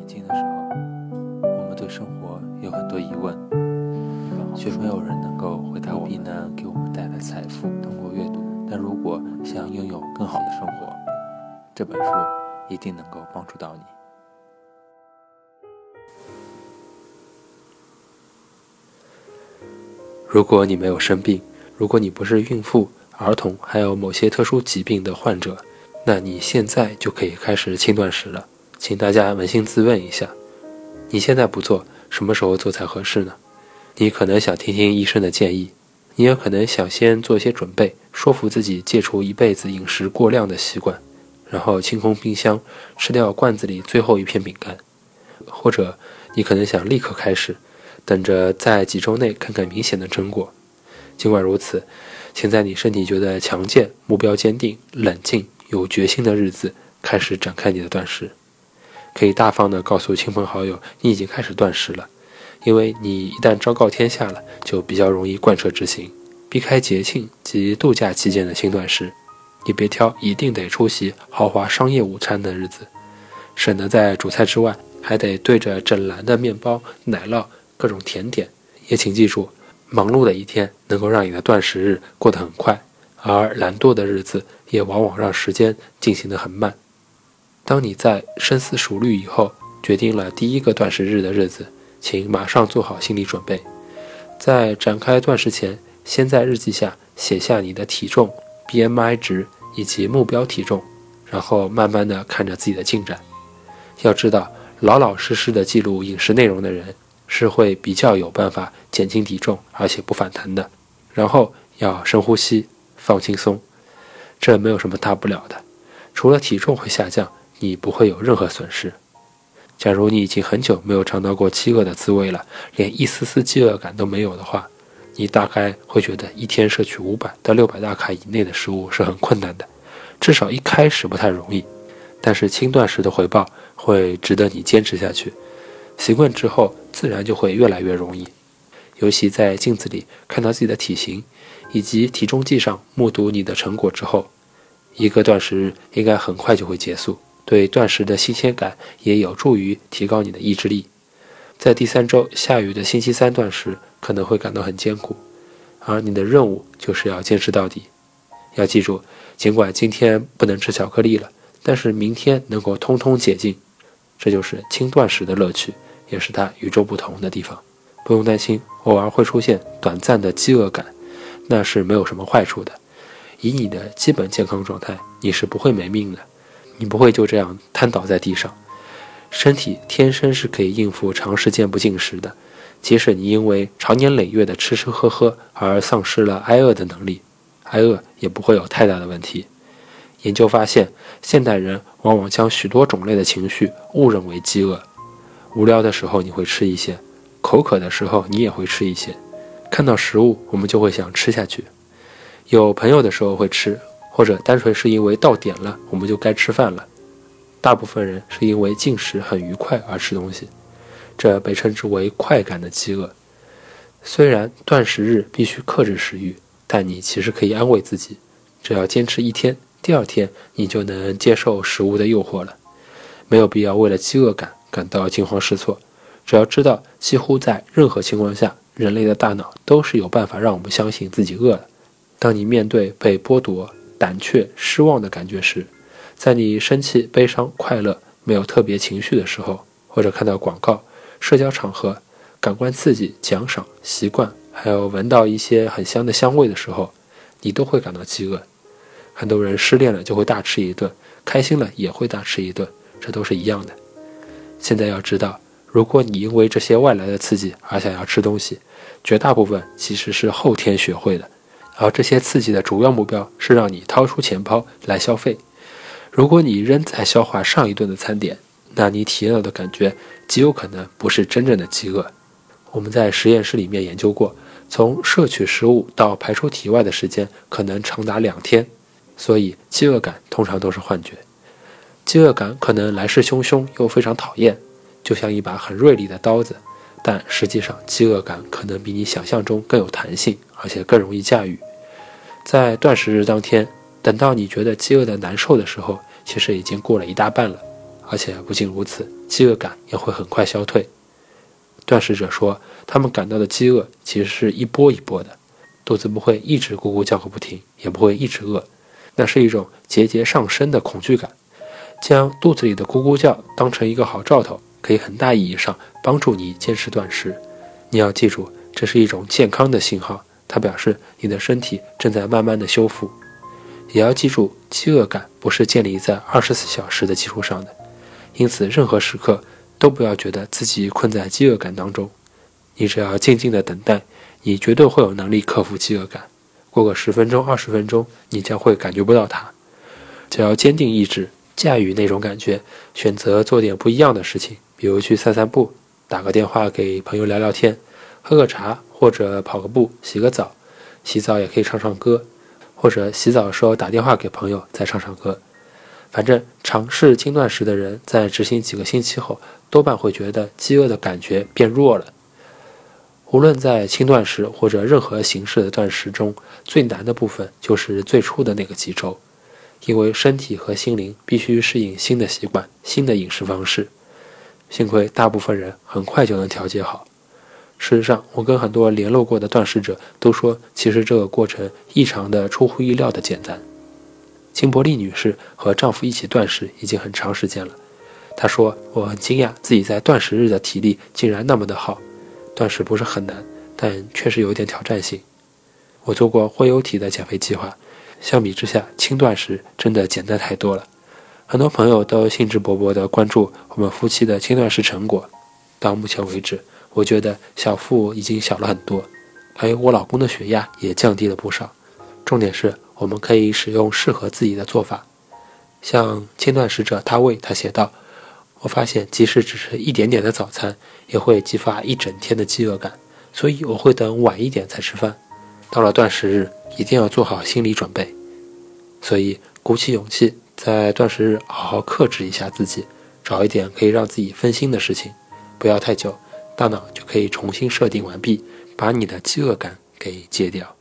年轻的时候，我们对生活有很多疑问，却没有人能够回答避难给我们带来财富。通过阅读，但如果想拥有更好的生活，这本书一定能够帮助到你。如果你没有生病，如果你不是孕妇、儿童，还有某些特殊疾病的患者，那你现在就可以开始轻断食了。请大家扪心自问一下：你现在不做，什么时候做才合适呢？你可能想听听医生的建议，你也可能想先做一些准备，说服自己戒除一辈子饮食过量的习惯，然后清空冰箱，吃掉罐子里最后一片饼干，或者你可能想立刻开始。等着在几周内看看明显的成果。尽管如此，请在你身体觉得强健、目标坚定、冷静、有决心的日子开始展开你的断食。可以大方地告诉亲朋好友你已经开始断食了，因为你一旦昭告天下了，就比较容易贯彻执行。避开节庆及度假期间的轻断食，你别挑一定得出席豪华商业午餐的日子，省得在主菜之外还得对着整篮的面包、奶酪。各种甜点，也请记住，忙碌的一天能够让你的断食日过得很快，而懒惰的日子也往往让时间进行得很慢。当你在深思熟虑以后决定了第一个断食日的日子，请马上做好心理准备，在展开断食前，先在日记下写下你的体重、BMI 值以及目标体重，然后慢慢的看着自己的进展。要知道，老老实实的记录饮食内容的人。是会比较有办法减轻体重，而且不反弹的。然后要深呼吸，放轻松，这没有什么大不了的。除了体重会下降，你不会有任何损失。假如你已经很久没有尝到过饥饿的滋味了，连一丝丝饥饿感都没有的话，你大概会觉得一天摄取五百到六百大卡以内的食物是很困难的，至少一开始不太容易。但是轻断食的回报会值得你坚持下去。习惯之后，自然就会越来越容易。尤其在镜子里看到自己的体型，以及体重计上目睹你的成果之后，一个断食日应该很快就会结束。对断食的新鲜感也有助于提高你的意志力。在第三周下雨的星期三断食可能会感到很艰苦，而你的任务就是要坚持到底。要记住，尽管今天不能吃巧克力了，但是明天能够通通解禁。这就是轻断食的乐趣。也是它与众不同的地方，不用担心偶尔会出现短暂的饥饿感，那是没有什么坏处的。以你的基本健康状态，你是不会没命的，你不会就这样瘫倒在地上。身体天生是可以应付长时间不进食的，即使你因为长年累月的吃吃喝喝而丧失了挨饿的能力，挨饿也不会有太大的问题。研究发现，现代人往往将许多种类的情绪误认为饥饿。无聊的时候你会吃一些，口渴的时候你也会吃一些，看到食物我们就会想吃下去，有朋友的时候会吃，或者单纯是因为到点了我们就该吃饭了。大部分人是因为进食很愉快而吃东西，这被称之为快感的饥饿。虽然断食日必须克制食欲，但你其实可以安慰自己，只要坚持一天，第二天你就能接受食物的诱惑了，没有必要为了饥饿感。感到惊慌失措，只要知道，几乎在任何情况下，人类的大脑都是有办法让我们相信自己饿了。当你面对被剥夺、胆怯、失望的感觉时，在你生气、悲伤、快乐、没有特别情绪的时候，或者看到广告、社交场合、感官刺激、奖赏、习惯，还有闻到一些很香的香味的时候，你都会感到饥饿。很多人失恋了就会大吃一顿，开心了也会大吃一顿，这都是一样的。现在要知道，如果你因为这些外来的刺激而想要吃东西，绝大部分其实是后天学会的，而这些刺激的主要目标是让你掏出钱包来消费。如果你仍在消化上一顿的餐点，那你体验到的感觉极有可能不是真正的饥饿。我们在实验室里面研究过，从摄取食物到排出体外的时间可能长达两天，所以饥饿感通常都是幻觉。饥饿感可能来势汹汹又非常讨厌，就像一把很锐利的刀子。但实际上，饥饿感可能比你想象中更有弹性，而且更容易驾驭。在断食日当天，等到你觉得饥饿的难受的时候，其实已经过了一大半了。而且不仅如此，饥饿感也会很快消退。断食者说，他们感到的饥饿其实是一波一波的，肚子不会一直咕咕叫个不停，也不会一直饿，那是一种节节上升的恐惧感。将肚子里的咕咕叫当成一个好兆头，可以很大意义上帮助你坚持断食。你要记住，这是一种健康的信号，它表示你的身体正在慢慢的修复。也要记住，饥饿感不是建立在二十四小时的基础上的，因此任何时刻都不要觉得自己困在饥饿感当中。你只要静静的等待，你绝对会有能力克服饥饿感。过个十分钟、二十分钟，你将会感觉不到它。只要坚定意志。驾驭那种感觉，选择做点不一样的事情，比如去散散步，打个电话给朋友聊聊天，喝个茶，或者跑个步，洗个澡。洗澡也可以唱唱歌，或者洗澡的时候打电话给朋友再唱唱歌。反正尝试轻断食的人，在执行几个星期后，多半会觉得饥饿的感觉变弱了。无论在轻断食或者任何形式的断食中，最难的部分就是最初的那个几周。因为身体和心灵必须适应新的习惯、新的饮食方式，幸亏大部分人很快就能调节好。事实上，我跟很多联络过的断食者都说，其实这个过程异常的出乎意料的简单。金伯利女士和丈夫一起断食已经很长时间了，她说：“我很惊讶自己在断食日的体力竟然那么的好。断食不是很难，但确实有点挑战性。我做过荤油体的减肥计划。”相比之下，轻断食真的简单太多了。很多朋友都兴致勃勃地关注我们夫妻的轻断食成果。到目前为止，我觉得小腹已经小了很多，还有我老公的血压也降低了不少。重点是我们可以使用适合自己的做法。像轻断食者他为他写道：“我发现即使只是一点点的早餐，也会激发一整天的饥饿感，所以我会等晚一点才吃饭。到了断食日。”一定要做好心理准备，所以鼓起勇气，在断食日好好克制一下自己，找一点可以让自己分心的事情，不要太久，大脑就可以重新设定完毕，把你的饥饿感给戒掉。